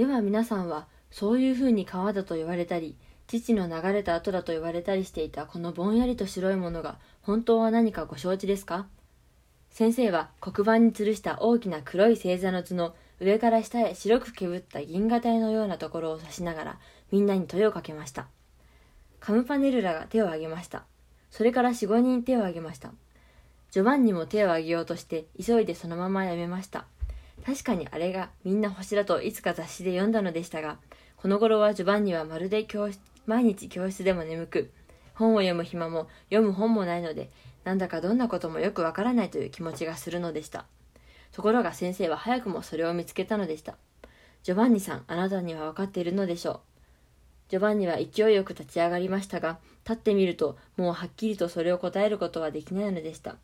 では皆さんはそういうふうに川だと言われたり父の流れた後だと言われたりしていたこのぼんやりと白いものが本当は何かご承知ですか？先生は黒板に吊るした大きな黒い星座の図の上から下へ白くけぶった銀河帯のようなところを指しながらみんなに問いをかけました。カムパネルラが手を挙げました。それから四五人手を挙げました。ジョバンニも手を挙げようとして急いでそのままやめました。確かにあれがみんな星だといつか雑誌で読んだのでしたがこの頃はジョバンニはまるで教室毎日教室でも眠く本を読む暇も読む本もないのでなんだかどんなこともよくわからないという気持ちがするのでした。ところが先生は早くもそれを見つけたのでした。ジョバンニさんあなたには分かっているのでしょう。ジョバンニは勢いよく立ち上がりましたが立ってみるともうはっきりとそれを答えることはできないのでした。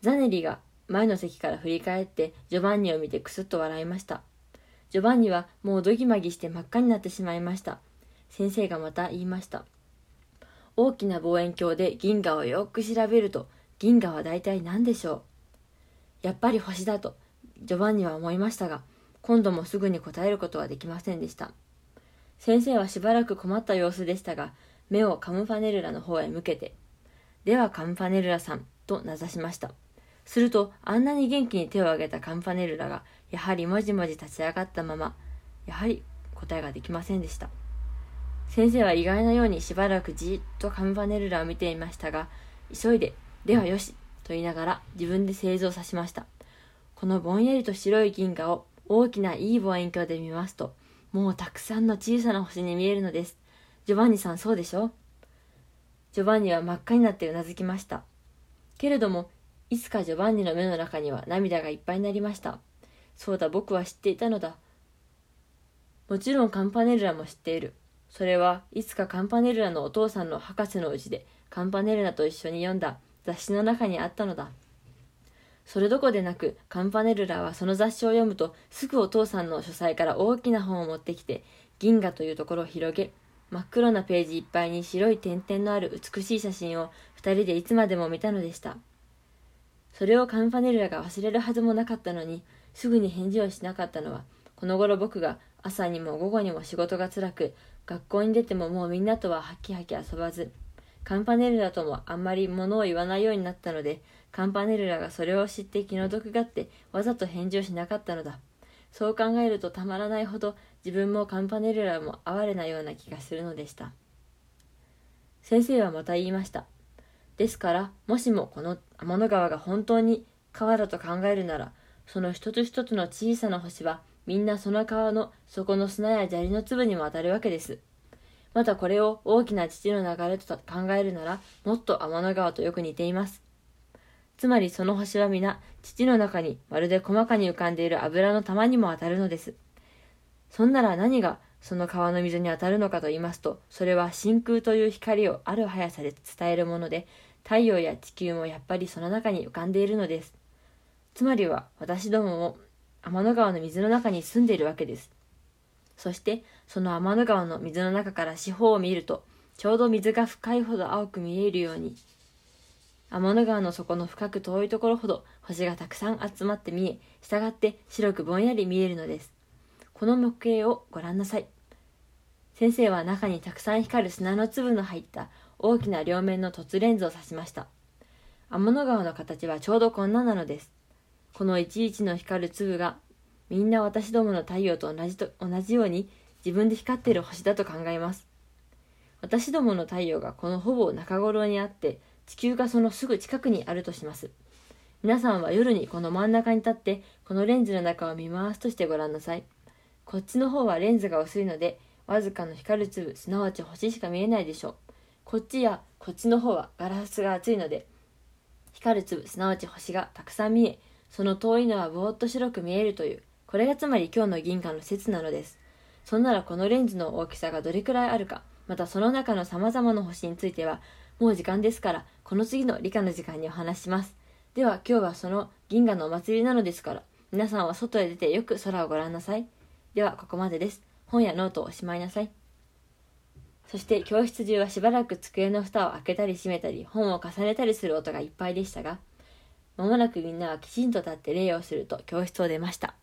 ザネリが前の席から振り返ってジョバンニを見てくすっと笑いました。ジョバンニはもうドギマギして真っ赤になってしまいました。先生がまた言いました。大きな望遠鏡で銀河をよく調べると銀河は大体何でしょう？やっぱり星だとジョバンニは思いましたが今度もすぐに答えることはできませんでした。先生はしばらく困った様子でしたが目をカムファネルラの方へ向けてではカムファネルラさんと名指しました。するとあんなに元気に手を挙げたカムファネルラがやはりもじもじ立ち上がったままやはり答えができませんでした先生は意外なようにしばらくじっとカムバネルラを見ていましたが、急いで、ではよし、と言いながら自分で製造さしました。このぼんやりと白い銀河を大きないい望遠鏡で見ますと、もうたくさんの小さな星に見えるのです。ジョバンニさんそうでしょ？ジョバンニは真っ赤になってうなずきました。けれども、いつかジョバンニの目の中には涙がいっぱいになりました。そうだ、僕は知っていたのだ。もちろんカンパネルラも知っている。それはいつかカンパネルラのお父さんの博士のうちでカンパネルラと一緒に読んだ雑誌の中にあったのだ。それどこでなくカンパネルラはその雑誌を読むとすぐお父さんの書斎から大きな本を持ってきて銀河というところを広げ真っ黒なページいっぱいに白い点々のある美しい写真を二人でいつまでも見たのでした。それをカンパネルラが忘れるはずもなかったのにすぐに返事をしなかったのはこの頃僕が朝にも午後にも仕事が辛く学校に出てももうみんなとはハキハキ遊ばず、カンパネルラともあんまり物を言わないようになったので、カンパネルラがそれを知って気の毒がってわざと返事をしなかったのだ。そう考えるとたまらないほど自分もカンパネルラも哀れなような気がするのでした。先生はまた言いました。ですから、もしもこの天の川が本当に川だと考えるなら、その一つ一つの小さな星はみんなその川の底の砂や砂利の粒にも当たるわけです。またこれを大きな父の流れと考えるなら、もっと天の川とよく似ています。つまりその星は皆、父の中にまるで細かに浮かんでいる油の玉にも当たるのです。そんなら何がその川の水に当たるのかと言いますと、それは真空という光をある速さで伝えるもので、太陽や地球もやっぱりその中に浮かんでいるのです。つまりは私どもも天の川の水の中に住んでいるわけです。そしてその天の川の水の中から四方を見るとちょうど水が深いほど青く見えるように天の川の底の深く遠いところほど星がたくさん集まって見え従って白くぼんやり見えるのですこの模型をご覧なさい先生は中にたくさん光る砂の粒の入った大きな両面の凸レンズを指しました天の川の形はちょうどこんななのですこのいちいちの光る粒がみんな私どもの太陽と同じと同じように自分で光っている星だと考えます。私どもの太陽がこのほぼ中頃にあって地球がそのすぐ近くにあるとします。皆さんは夜にこの真ん中に立ってこのレンズの中を見回すとしてごらんなさい。こっちの方はレンズが薄いのでわずかの光る粒すなわち星しか見えないでしょう。こっちやこっちの方はガラスが厚いので光る粒すなわち星がたくさん見えその遠いのはぼーっと白く見えるという、これがつまり今日の銀河の説なのです。そんならこのレンズの大きさがどれくらいあるか、またその中の様々な星については、もう時間ですから、この次の理科の時間にお話します。では今日はその銀河のお祭りなのですから、皆さんは外へ出てよく空をご覧なさい。ではここまでです。本やノートをしまいなさい。そして教室中はしばらく机の蓋を開けたり閉めたり、本を重ねたりする音がいっぱいでしたが、まもなくみんなはきちんと立って礼をすると教室を出ました。